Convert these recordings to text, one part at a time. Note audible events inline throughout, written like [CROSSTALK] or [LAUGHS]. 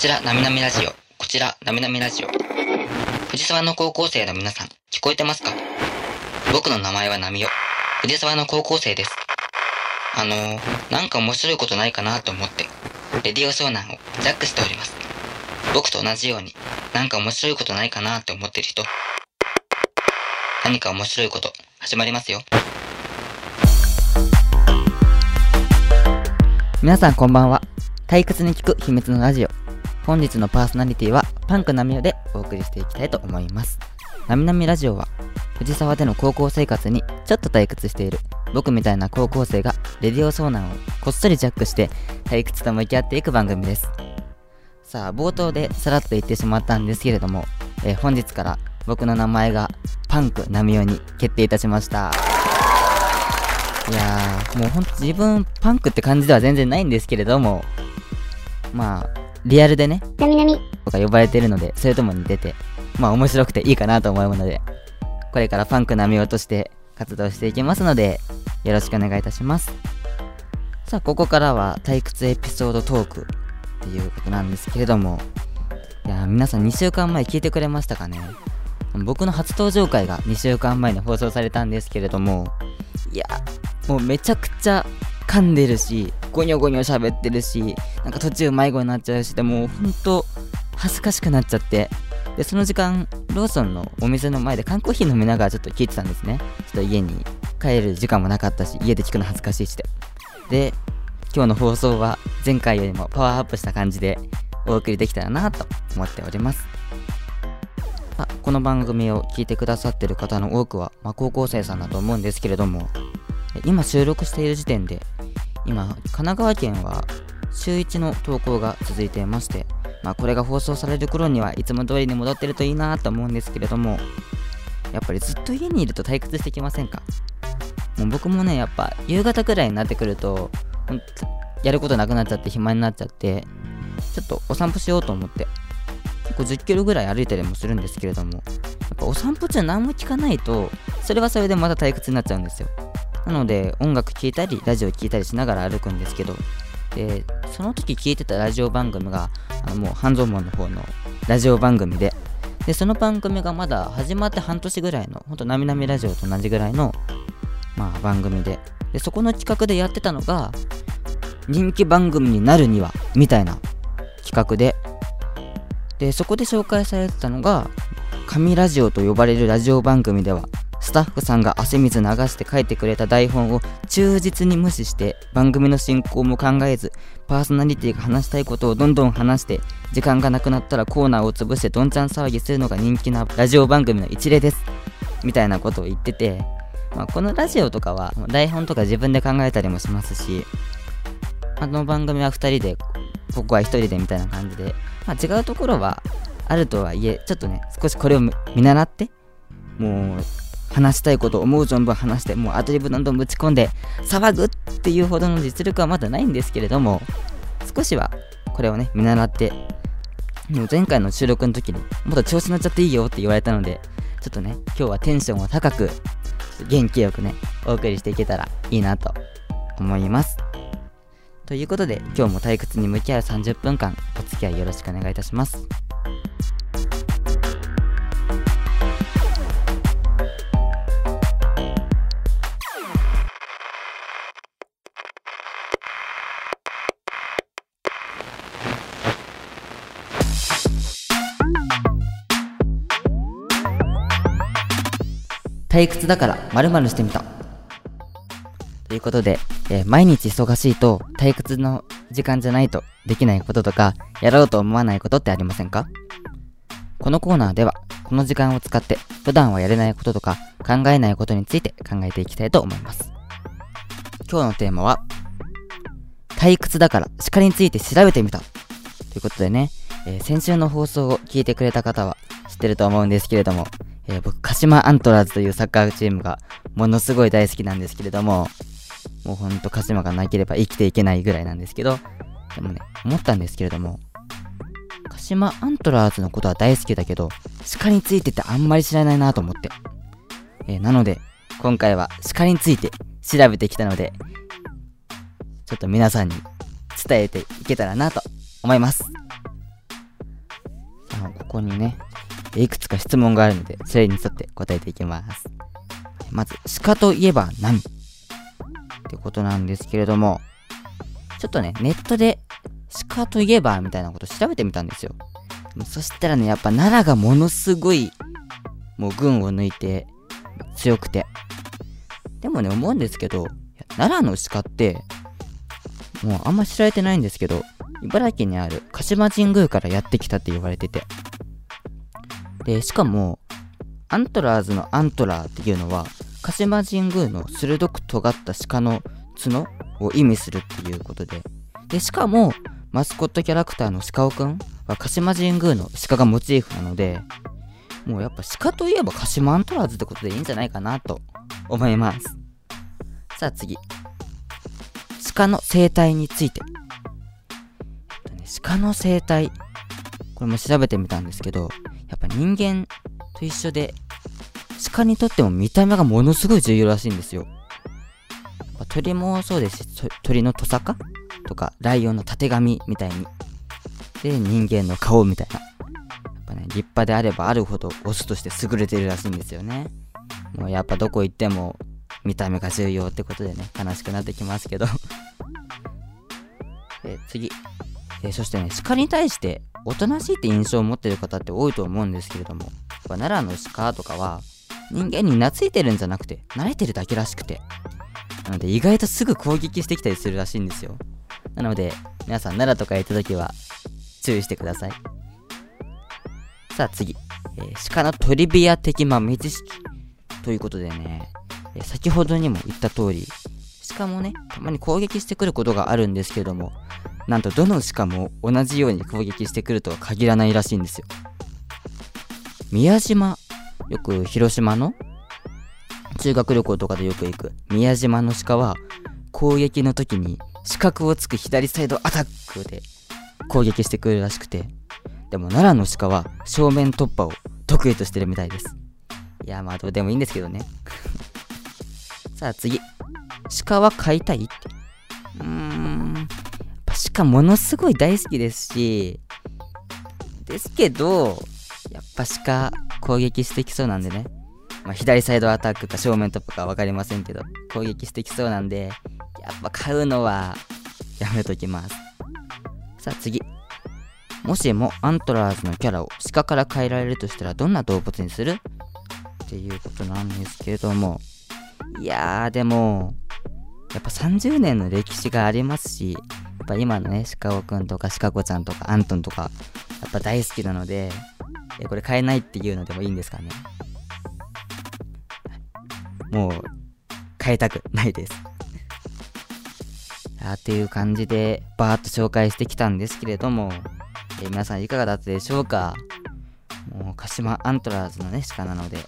ちら、なみなみラジオ。こちら、なみなみラジオ。藤沢の高校生の皆さん、聞こえてますか？僕の名前はなみお。藤沢の高校生です。あのー、なんか面白いことないかなと思って、レディオ遭難をジャックしております。僕と同じように、なんか面白いことないかなって思ってる人。何か面白いこと、始まりますよ。皆さんこんばんは。退屈に聞く秘密のラジオ。本日のパーソナリティはパンクナミオでお送りしていきたいと思います。なみなみラジオは藤沢での高校生活にちょっと退屈している僕みたいな高校生がレディオ遭難をこっそりジャックして退屈と向き合っていく番組です。さあ、冒頭でさらっと言ってしまったんですけれども、えー本日から僕の名前がパンクナミオに決定いたしました。いやー、もうほんと自分パンクって感じでは全然ないんですけれども、まあ、リアルでね、なみなみ、とか呼ばれてるので、それとも似てて、まあ面白くていいかなと思うので、これからパンクナミオとして活動していきますので、よろしくお願いいたします。さあ、ここからは退屈エピソードトークっていうことなんですけれども、いやー、皆さん2週間前聞いてくれましたかね。僕の初登場回が2週間前に放送されたんですけれども、いや、もうめちゃくちゃ噛んでるし、ゴニョゴニョ喋ってるし、なんか途中迷子になっちゃうし、でもうほんと恥ずかしくなっちゃって、で、その時間、ローソンのお店の前で缶コーヒー飲みながらちょっと聞いてたんですね。ちょっと家に帰る時間もなかったし、家で聞くの恥ずかしいしで。で、今日の放送は前回よりもパワーアップした感じでお送りできたらなと思っております。あこの番組を聞いてくださってる方の多くは、まあ、高校生さんだと思うんですけれども、今収録している時点で、今、神奈川県は週1の投稿が続いていまして、まあ、これが放送される頃にはいつも通りに戻ってるといいなと思うんですけれども、やっぱりずっと家にいると退屈してきませんか？もう僕もね、やっぱ夕方くらいになってくると、ほんとやることなくなっちゃって暇になっちゃって、ちょっとお散歩しようと思って、結構10キロぐらい歩いたりもするんですけれども、やっぱお散歩中何も聞かないと、それはそれでまた退屈になっちゃうんですよ。なので、音楽聴いたり、ラジオ聴いたりしながら歩くんですけど、で、その時聞いてたラジオ番組が、あもう半蔵門の方のラジオ番組で、で、その番組がまだ始まって半年ぐらいの、ほんとなみなみラジオと同じぐらいの、まあ番組で、で、そこの企画でやってたのが、人気番組になるには、みたいな企画で、で、そこで紹介されてたのが、神ラジオと呼ばれるラジオ番組では、スタッフさんが汗水流して書いてくれた台本を忠実に無視して番組の進行も考えずパーソナリティが話したいことをどんどん話して時間がなくなったらコーナーを潰してどんちゃん騒ぎするのが人気なラジオ番組の一例です。みたいなことを言ってて、まあ、このラジオとかは台本とか自分で考えたりもしますしあの番組は2人で僕は1人でみたいな感じで、まあ、違うところはあるとはいえちょっとね少しこれを見見習ってもう話したいこと思う存分話してもうアドリブどんどんぶち込んで騒ぐっていうほどの実力はまだないんですけれども少しはこれをね見習ってもう前回の収録の時にもっと調子乗っちゃっていいよって言われたのでちょっとね今日はテンションを高く元気よくねお送りしていけたらいいなと思います。ということで今日も退屈に向き合う30分間お付き合いよろしくお願いいたします。退屈だから〇〇してみた。ということで、えー毎日忙しいと退屈の時間じゃないとできないこととか、やろうと思わないことってありませんか？このコーナーでは、この時間を使って普段はやれないこととか考えないことについて考えていきたいと思います。今日のテーマは、退屈だから叱りについて調べてみた。ということでね、えー先週の放送を聞いてくれた方は知ってると思うんですけれども、えー僕、鹿島アントラーズというサッカーチームがものすごい大好きなんですけれども、もうほんと鹿島がなければ生きていけないぐらいなんですけど、でもね、思ったんですけれども、鹿島アントラーズのことは大好きだけど、鹿についてってあんまり知らないなと思って。えーなので、今回は鹿について調べてきたので、ちょっと皆さんに伝えていけたらなと思います。あここにね、いくつか質問があるので、それに沿って答えていきます。まず、鹿といえば何？ってことなんですけれども、ちょっとね、ネットで鹿といえばみたいなこと調べてみたんですよ。そしたらね、やっぱ奈良がものすごい、もう群を抜いて強くて。でもね、思うんですけど、奈良の鹿って、もうあんま知られてないんですけど、茨城にある鹿島神宮からやってきたって言われてて。で、しかも、アントラーズのアントラーっていうのは、鹿島神宮の鋭く尖った鹿の角を意味するっていうことで。で、しかも、マスコットキャラクターの鹿尾くんは鹿島神宮の鹿がモチーフなので、もうやっぱ鹿といえば鹿島アントラーズってことでいいんじゃないかなと思います。さあ次。鹿の生態について。鹿の生態。これも調べてみたんですけど、やっぱ人間と一緒で、鹿にとっても見た目がものすごい重要らしいんですよ。鳥もそうですし、鳥のトサカとか、ライオンのたてがみみたいに。で、人間の顔みたいな。やっぱね、立派であればあるほどオスとして優れてるらしいんですよね。もうやっぱどこ行っても見た目が重要ってことでね、悲しくなってきますけど。[LAUGHS] え次。えそしてね、鹿に対しておとなしいって印象を持ってる方って多いと思うんですけれども、やっぱ奈良の鹿とかは人間に懐いてるんじゃなくて慣れてるだけらしくて。なので意外とすぐ攻撃してきたりするらしいんですよ。なので、皆さん奈良とか行った時は注意してください。さあ次。えー鹿のトリビア的豆知識。ということでね、え先ほどにも言った通り、鹿もね、たまに攻撃してくることがあるんですけれども、なんとどの鹿も同じように攻撃してくるとは限らないらしいんですよ。宮島、よく広島の？修学旅行とかでよく行く。宮島の鹿は攻撃の時に四角をつく左サイドアタックで攻撃してくるらしくて。でも奈良の鹿は正面突破を得意としてるみたいです。いやまあどうでもいいんですけどね。さあ次。鹿は飼いたい？ってうーん。やっぱ鹿ものすごい大好きですしですけどやっぱ鹿攻撃してきそうなんでね。まあ、左サイドアタックか正面突破か分かりませんけど攻撃してきそうなんでやっぱ買うのはやめときます。さあ次。もしもアントラーズのキャラを鹿から変えられるとしたらどんな動物にする？っていうことなんですけれども。いやーでもやっぱ30年の歴史がありますしぱ今のね鹿尾くんとか鹿子ちゃんとかアントンとかやっぱ大好きなのでえこれ変えないっていうのでもいいんですかね？もう変えたくないです。あっていう感じでバーッと紹介してきたんですけれども、え皆さんいかがだったでしょうか？もう鹿島アントラーズのね鹿なので、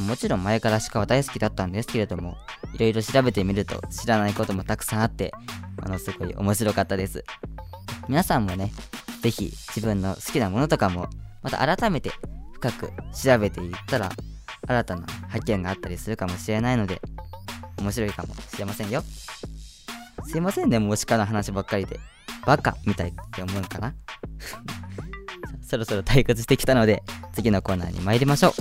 もちろん前から鹿は大好きだったんですけれどもいろいろ調べてみると知らないこともたくさんあってものすごい面白かったです。皆さんもねぜひ自分の好きなものとかもまた改めて深く調べていったら新たな発見があったりするかもしれないので面白いかもしれませんよ。すいませんねもう鹿の話ばっかりで。バカみたいって思うかな？[LAUGHS] そろそろ退屈してきたので次のコーナーに参りましょう。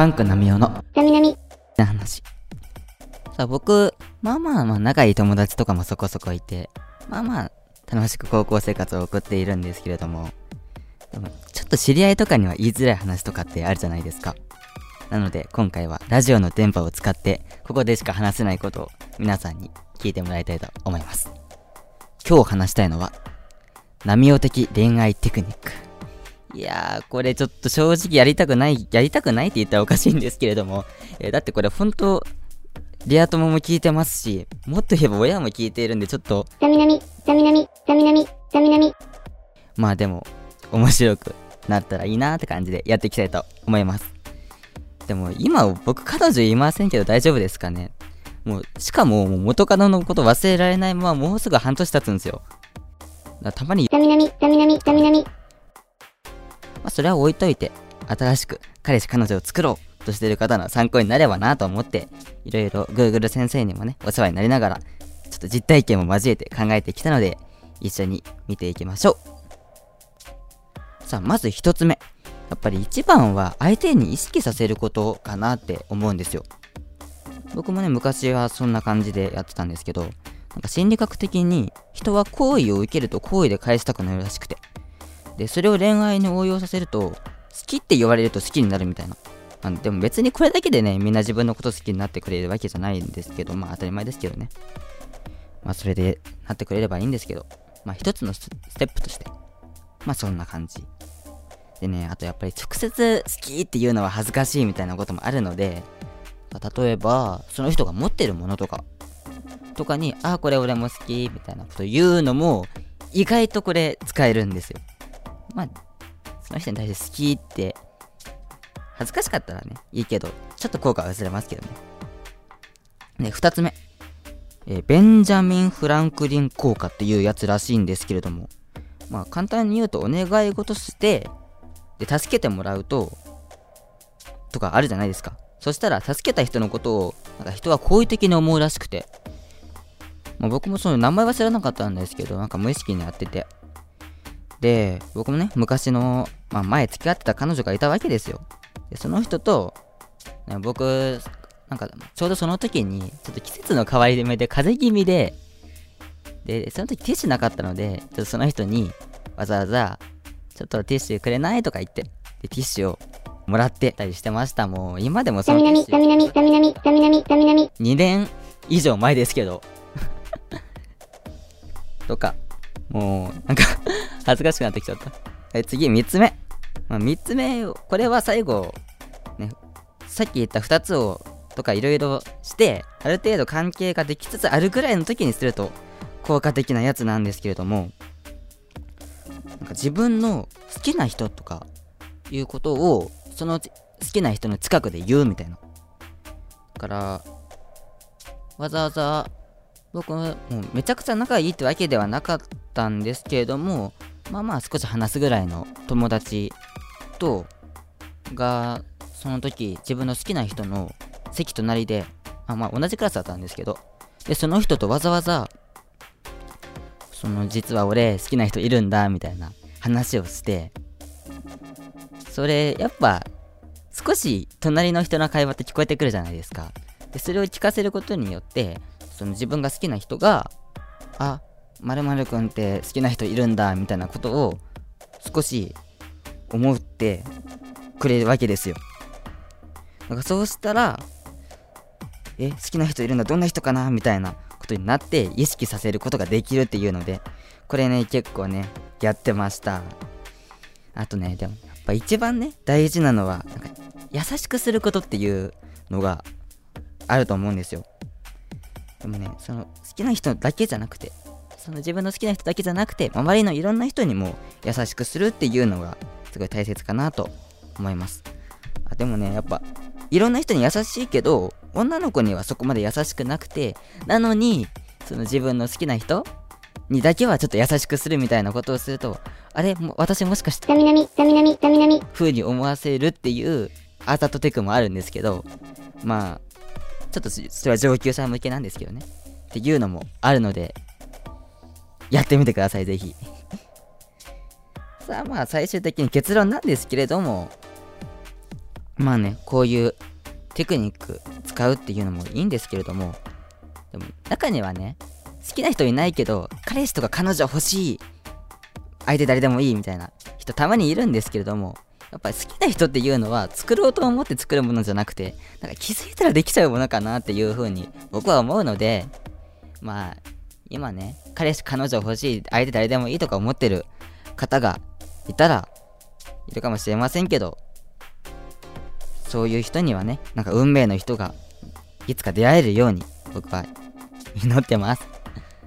パンクなみおのなみなみ、な話。さあ、僕、まあまあまあ仲いい友達とかもそこそこいて、まあまあ楽しく高校生活を送っているんですけれども、ちょっと知り合いとかには言いづらい話とかってあるじゃないですか。なので今回はラジオの電波を使って、ここでしか話せないことを皆さんに聞いてもらいたいと思います。今日話したいのは、ナミオ的恋愛テクニック。いやー、これちょっと正直やりたくない、やりたくないって言ったらおかしいんですけれども、えーだってこれ本当リア友も聞いてますし、もっと言えば親も聞いているんで、ちょっと、なみなみ、なみなみ、なみなみ、なみなみ、まあでも、面白くなったらいいなーって感じでやっていきたいと思います。でも今僕彼女いませんけど大丈夫ですかね？もう、しかももう元カノのこと忘れられないままもうすぐ半年経つんですよ。たまになみなみ、なみなみ、なみなみ、まあ、それは置いといて、新しく彼氏彼女を作ろうとしている方の参考になればなと思って、いろいろ Google 先生にもね、お世話になりながら、ちょっと実体験も交えて考えてきたので、一緒に見ていきましょう。さあ、まず一つ目。やっぱり一番は相手に意識させることかなって思うんですよ。僕もね、昔はそんな感じでやってたんですけど、なんか心理学的に人は好意を受けると好意で返したくなるらしくて。で、それを恋愛に応用させると、好きって言われると好きになるみたいな。まあ、でも別にこれだけでね、みんな自分のこと好きになってくれるわけじゃないんですけど、まあ当たり前ですけどね。まあそれでなってくれればいいんですけど、まあ一つのステップとして、まあそんな感じ。でね、あとやっぱり直接好きっていうのは恥ずかしいみたいなこともあるので、例えば、その人が持ってるものとか、とかに、あ、これ俺も好き、みたいなこと言うのも、意外とこれ使えるんですよ。まあ、その人に対して好きって、恥ずかしかったらね、いいけど、ちょっと効果は薄れますけどね。で、二つ目。えベンジャミン・フランクリン効果っていうやつらしいんですけれども、まあ簡単に言うとお願い事して、で、助けてもらうと、とかあるじゃないですか。そしたら、助けた人のことを、なんか人は好意的に思うらしくて、まあ、僕もその名前は知らなかったんですけど、なんか無意識にやってて。で、僕もね、昔の、まあ、前付き合ってた彼女がいたわけですよ。で、その人と、ね、僕、なんか、ちょうどその時に、ちょっと季節の変わり目で風邪気味で、で、その時ティッシュなかったので、ちょっとその人に、わざわざ、ちょっとティッシュくれない？とか言って、で、ティッシュをもらってたりしてました。もう、今でもそのティッシュ。ダミナミ、ダミナミ、ダミナミ、ダミナミ。2年以上前ですけど、[LAUGHS] とか、もう、なんか恥ずかしくなってきちゃった。え次、3つ目。まあ、3つ目、これは最後、ね、さっき言った2つを、とかいろいろして、ある程度関係ができつつあるぐらいの時にすると、効果的なやつなんですけれども、なんか自分の好きな人とかいうことを、その好きな人の近くで言うみたいな。だから、わざわざ僕もめちゃくちゃ仲いいってわけではなかったんですけれどもまあまあ少し話すぐらいの友達とがその時自分の好きな人の席隣であまあ同じクラスだったんですけどでその人とわざわざその実は俺好きな人いるんだみたいな話をしてそれやっぱ少し隣の人の会話って聞こえてくるじゃないですかでそれを聞かせることによってその自分が好きな人が、あ、まるくんって好きな人いるんだ、みたいなことを少し思ってくれるわけですよ。なんかそうしたら、え、好きな人いるんだ、どんな人かなみたいなことになって意識させることができるっていうので、これね、結構ね、やってました。あとね、でも、やっぱ一番ね、大事なのは、なんか優しくすることっていうのがあると思うんですよ。でもね、その好きな人だけじゃなくて、その自分の好きな人だけじゃなくて、周りのいろんな人にも優しくするっていうのがすごい大切かなと思います。あでもね、やっぱ、いろんな人に優しいけど、女の子にはそこまで優しくなくて、なのに、その自分の好きな人にだけはちょっと優しくするみたいなことをすると、あれ、も私もしかして、ダミナミ、ダミナミ、ダミナミ。風に思わせるっていうアータとテクもあるんですけど、まあ、ちょっとそれは上級者向けなんですけどね。っていうのもあるので、やってみてください、ぜひ。さあまあ最終的に結論なんですけれども、まあね、こういうテクニック使うっていうのもいいんですけれども、でも中にはね、好きな人いないけど、彼氏とか彼女欲しい、相手誰でもいいみたいな人たまにいるんですけれども、やっぱり好きな人っていうのは作ろうと思って作るものじゃなくて、なんか気づいたらできちゃうものかなっていう風に僕は思うので、まあ、今ね、彼氏彼女欲しい、相手誰でもいいとか思ってる方がいたら、いるかもしれませんけど、そういう人にはね、なんか運命の人がいつか出会えるように僕は祈ってます。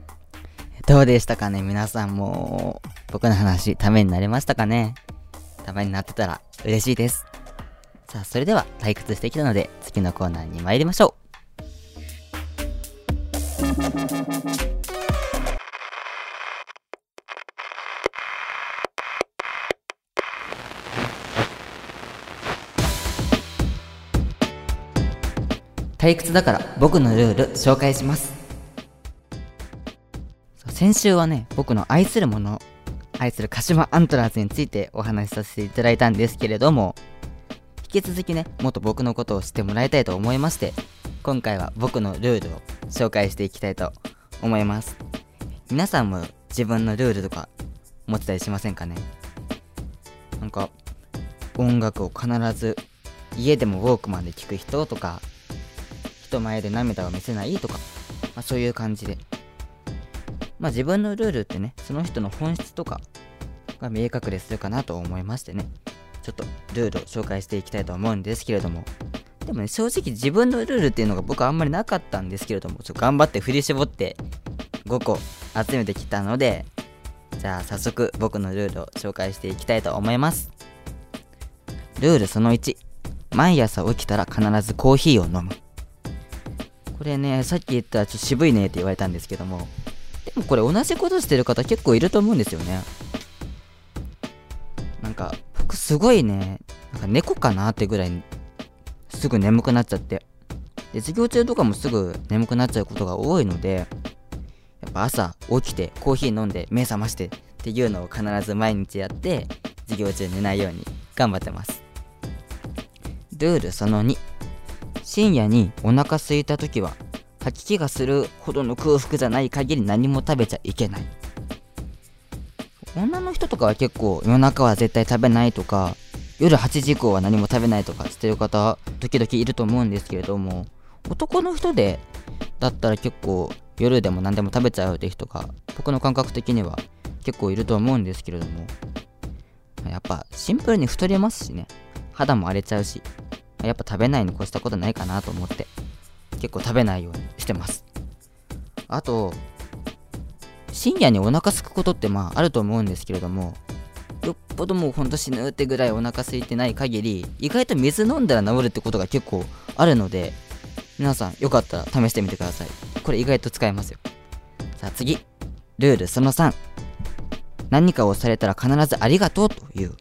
[LAUGHS] どうでしたかね皆さんも僕の話ためになりましたかねためになってたら嬉しいです。さあ、それでは退屈してきたので、次のコーナーに参りましょう。退屈だから僕のルール紹介します。先週はね僕の愛するもの愛する鹿島アントラーズについてお話しさせていただいたんですけれども引き続きねもっと僕のことを知ってもらいたいと思いまして今回は僕のルールを紹介していきたいと思います。皆さんも自分のルールとか持ってたりしませんかね？なんか音楽を必ず家でもウォークマンで聴く人とか人前で涙を見せないとか、まあ、そういう感じで。まあ自分のルールってねその人の本質とかが見え隠れするかなと思いましてね。ちょっとルールを紹介していきたいと思うんですけれども。でもね正直自分のルールっていうのが僕あんまりなかったんですけれどもちょっと頑張って振り絞って5個集めてきたのでじゃあ早速僕のルールを紹介していきたいと思います。ルールその1毎朝起きたら必ずコーヒーを飲む。これねさっき言ったらちょっと渋いねって言われたんですけども。でもこれ同じことしてる方結構いると思うんですよね。なんか僕すごいねなんか猫かなってぐらいすぐ眠くなっちゃって。で授業中とかもすぐ眠くなっちゃうことが多いのでやっぱ朝起きてコーヒー飲んで目覚ましてっていうのを必ず毎日やって授業中寝ないように頑張ってます。ルールその2深夜にお腹空いた時は吐き気がするほどの空腹じゃない限り何も食べちゃいけない。女の人とかは結構夜中は絶対食べないとか夜8時以降は何も食べないとかしてる方時々いると思うんですけれども男の人でだったら結構夜でも何でも食べちゃうって人が僕の感覚的には結構いると思うんですけれどもやっぱシンプルに太りますしね。肌も荒れちゃうし。やっぱ食べないに越したことないかなと思って結構食べないようにしてます。あと深夜にお腹すくことってまああると思うんですけれどもよっぽどもうほんと死ぬってぐらいお腹空いてない限り意外と水飲んだら治るってことが結構あるので皆さんよかったら試してみてください。これ意外と使えますよ。さあ次。ルールその3何かをされたら必ずありがとうという。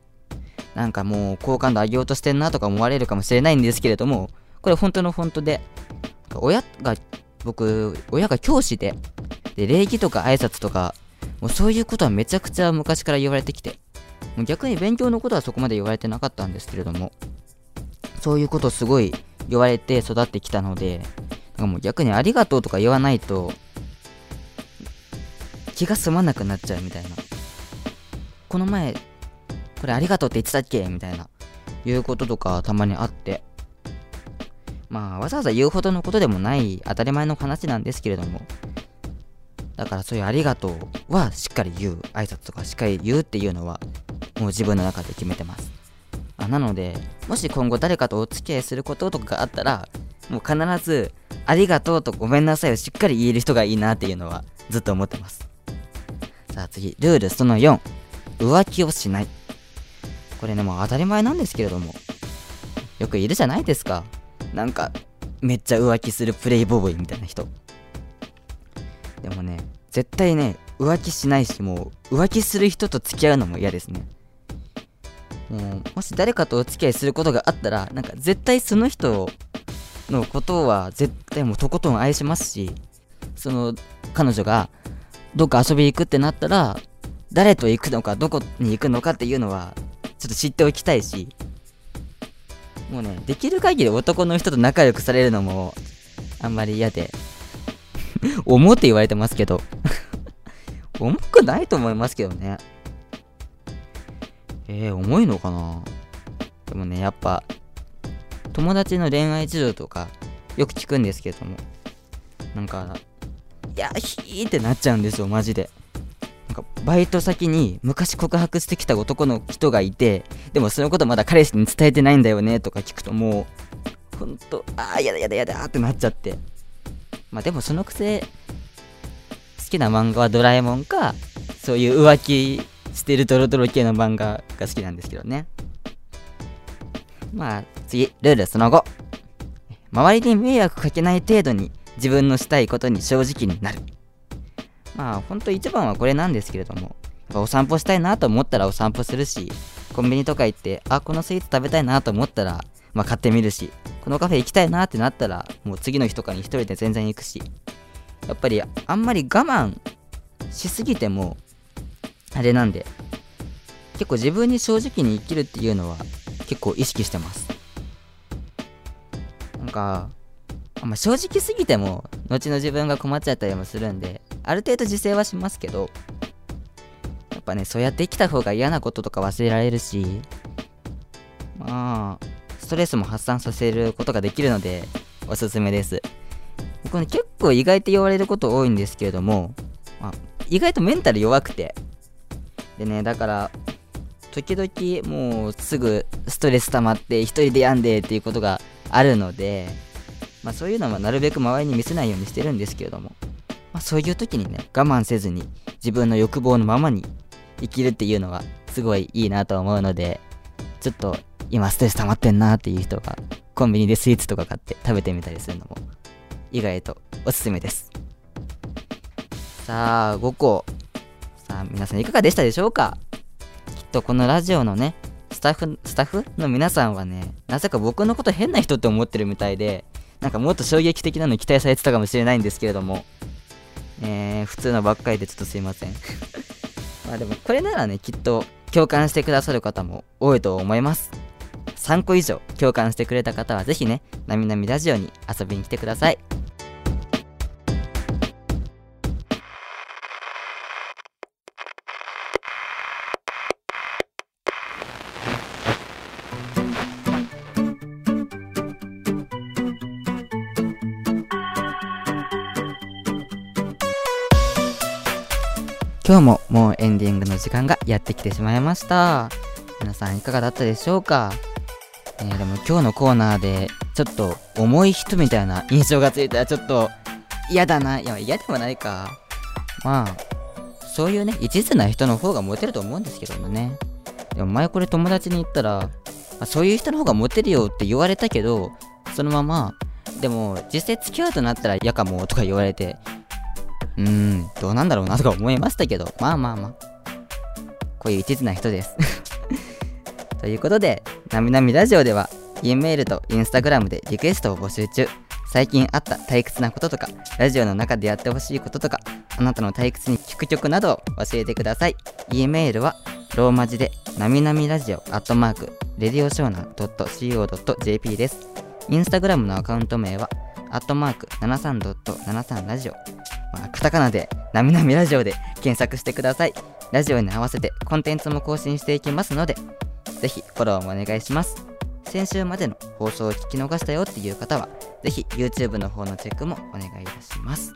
なんかもう好感度上げようとしてんなとか思われるかもしれないんですけれどもこれ本当の本当で親が僕親が教師でで礼儀とか挨拶とかもうそういうことはめちゃくちゃ昔から言われてきてもう逆に勉強のことはそこまで言われてなかったんですけれどもそういうことすごい言われて育ってきたのでなんかもう逆にありがとうとか言わないと気が済まなくなっちゃうみたいな。この前これありがとうって言ってたっけ？みたいな。いうこととかたまにあって。まあわざわざ言うほどのことでもない当たり前の話なんですけれども。だからそういうありがとうはしっかり言う挨拶とかしっかり言うっていうのはもう自分の中で決めてます。あなのでもし今後誰かとお付き合いすることとかがあったらもう必ずありがとうとごめんなさいをしっかり言える人がいいなっていうのはずっと思ってます。さあ次。ルールその4浮気をしない。これねもう当たり前なんですけれども。よくいるじゃないですか。なんかめっちゃ浮気するプレイボーイみたいな人。でもね絶対ね浮気しないしもう浮気する人と付き合うのも嫌ですね。もうもし誰かとお付き合いすることがあったらなんか絶対その人のことは絶対もうとことん愛しますしその彼女がどっか遊び行くってなったら誰と行くのかどこに行くのかっていうのはちょっと知っておきたいし。もうねできる限り男の人と仲良くされるのもあんまり嫌で。[LAUGHS] 重って言われてますけど。[LAUGHS] 重くないと思いますけどね。えー、重いのかな？でもねやっぱ友達の恋愛事情とかよく聞くんですけども。なんかいやひーってなっちゃうんですよマジで。バイト先に昔告白してきた男の人がいてでもそのことまだ彼氏に伝えてないんだよねとか聞くともうほんとああやだやだやだってなっちゃって。まあでもそのくせ好きな漫画はドラえもんかそういう浮気してるドロドロ系の漫画が好きなんですけどね。まあ次ルールその後周りに迷惑かけない程度に自分のしたいことに正直になる。まあほんと一番はこれなんですけれどもお散歩したいなと思ったらお散歩するしコンビニとか行って、あ、このスイーツ食べたいなと思ったら、まあ買ってみるし、このカフェ行きたいなってなったら、もう次の日とかに一人で全然行くし、やっぱりあんまり我慢しすぎても、あれなんで、結構自分に正直に生きるっていうのは結構意識してます。なんか、まあ、正直すぎても、後の自分が困っちゃったりもするんで、ある程度自制はしますけど、やっぱね、そうやって生きた方が嫌なこととか忘れられるし、まあ、ストレスも発散させることができるので、おすすめです。僕ね、結構意外と言われること多いんですけれども、まあ、意外とメンタル弱くて、でね、だから、時々もうすぐストレス溜まって一人で病んでっていうことがあるので、まあそういうのはなるべく周りに見せないようにしてるんですけれども、まあそういう時にね、我慢せずに自分の欲望のままに生きるっていうのはすごいいいなと思うので、ちょっと今ストレス溜まってんなっていう人がコンビニでスイーツとか買って食べてみたりするのも意外とおすすめです。さあ、5個。さあ、皆さんいかがでしたでしょうか？きっとこのラジオのね、スタッフ、スタッフの皆さんはね、なぜか僕のこと変な人って思ってるみたいで、なんかもっと衝撃的なの期待されてたかもしれないんですけれども、えー、普通のばっかりでちょっとすいません。[LAUGHS] まあでもこれならね、きっと共感してくださる方も多いと思います。3個以上共感してくれた方は是非ね、なみなみラジオに遊びに来てください。今日ももうエンディングの時間がやってきてしまいました。皆さんいかがだったでしょうか？えーでも今日のコーナーでちょっと重い人みたいな印象がついたらちょっと嫌だな。いや嫌でもないか。まあ、そういうね、一途な人の方がモテると思うんですけどもね。でも前これ友達に言ったら、あそういう人の方がモテるよって言われたけど、そのまま、でも実際付き合うとなったら嫌かもとか言われて、うーん、どうなんだろうなとか思いましたけど、まあまあまあ。こういう一途な人です。[LAUGHS] ということで、なみなみラジオでは、E メールとインスタグラムでリクエストを募集中。最近あった退屈なこととか、ラジオの中でやってほしいこととか、あなたの退屈に聞く曲などを教えてください。E メールは、ローマ字で、なみなみラジオアットマーク、レディオショーナ .co.jp です。インスタグラムのアカウント名は、アットマーク73.73ラジオ。まあ、カタカナで、なみなみラジオで検索してください。ラジオに合わせてコンテンツも更新していきますので、ぜひフォローもお願いします。先週までの放送を聞き逃したよっていう方は、ぜひ YouTube の方のチェックもお願いいたします。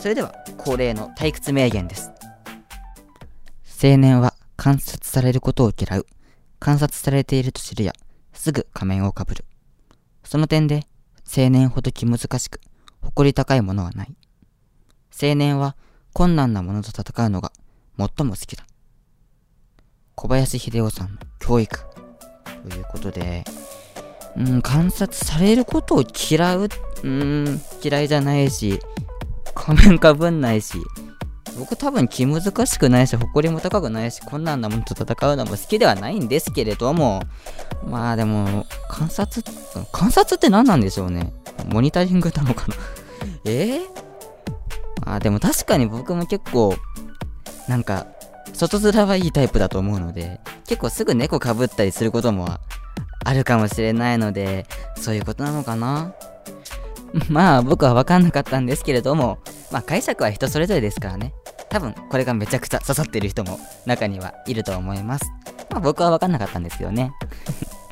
それでは、恒例の退屈名言です。青年は観察されることを嫌う。観察されていると知るや、すぐ仮面をかぶる。その点で、青年ほど気難しく、誇り高いものはない。青年は困難なものと戦うのが最も好きだ。小林秀夫さんの教育。ということで、うん、観察されることを嫌う、うん、嫌いじゃないし、仮面かぶんないし、僕多分気難しくないし、誇りも高くないし、困難なものと戦うのも好きではないんですけれども、まあでも、観察、観察って何なんでしょうね。モニタリングなのかな？[LAUGHS] え？ー、あでも確かに僕も結構、なんか、外面はいいタイプだと思うので、結構すぐ猫かぶったりすることもあるかもしれないので、そういうことなのかな [LAUGHS] まあ僕は分かんなかったんですけれども、まあ解釈は人それぞれですからね。多分これがめちゃくちゃ刺さってる人も中にはいると思います。まあ僕は分かんなかったんですよね。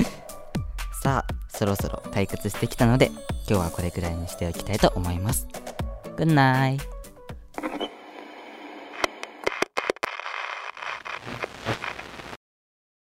[LAUGHS] さあ、そろそろ退屈してきたので、今日はこれくらいにしておきたいと思います。Good night!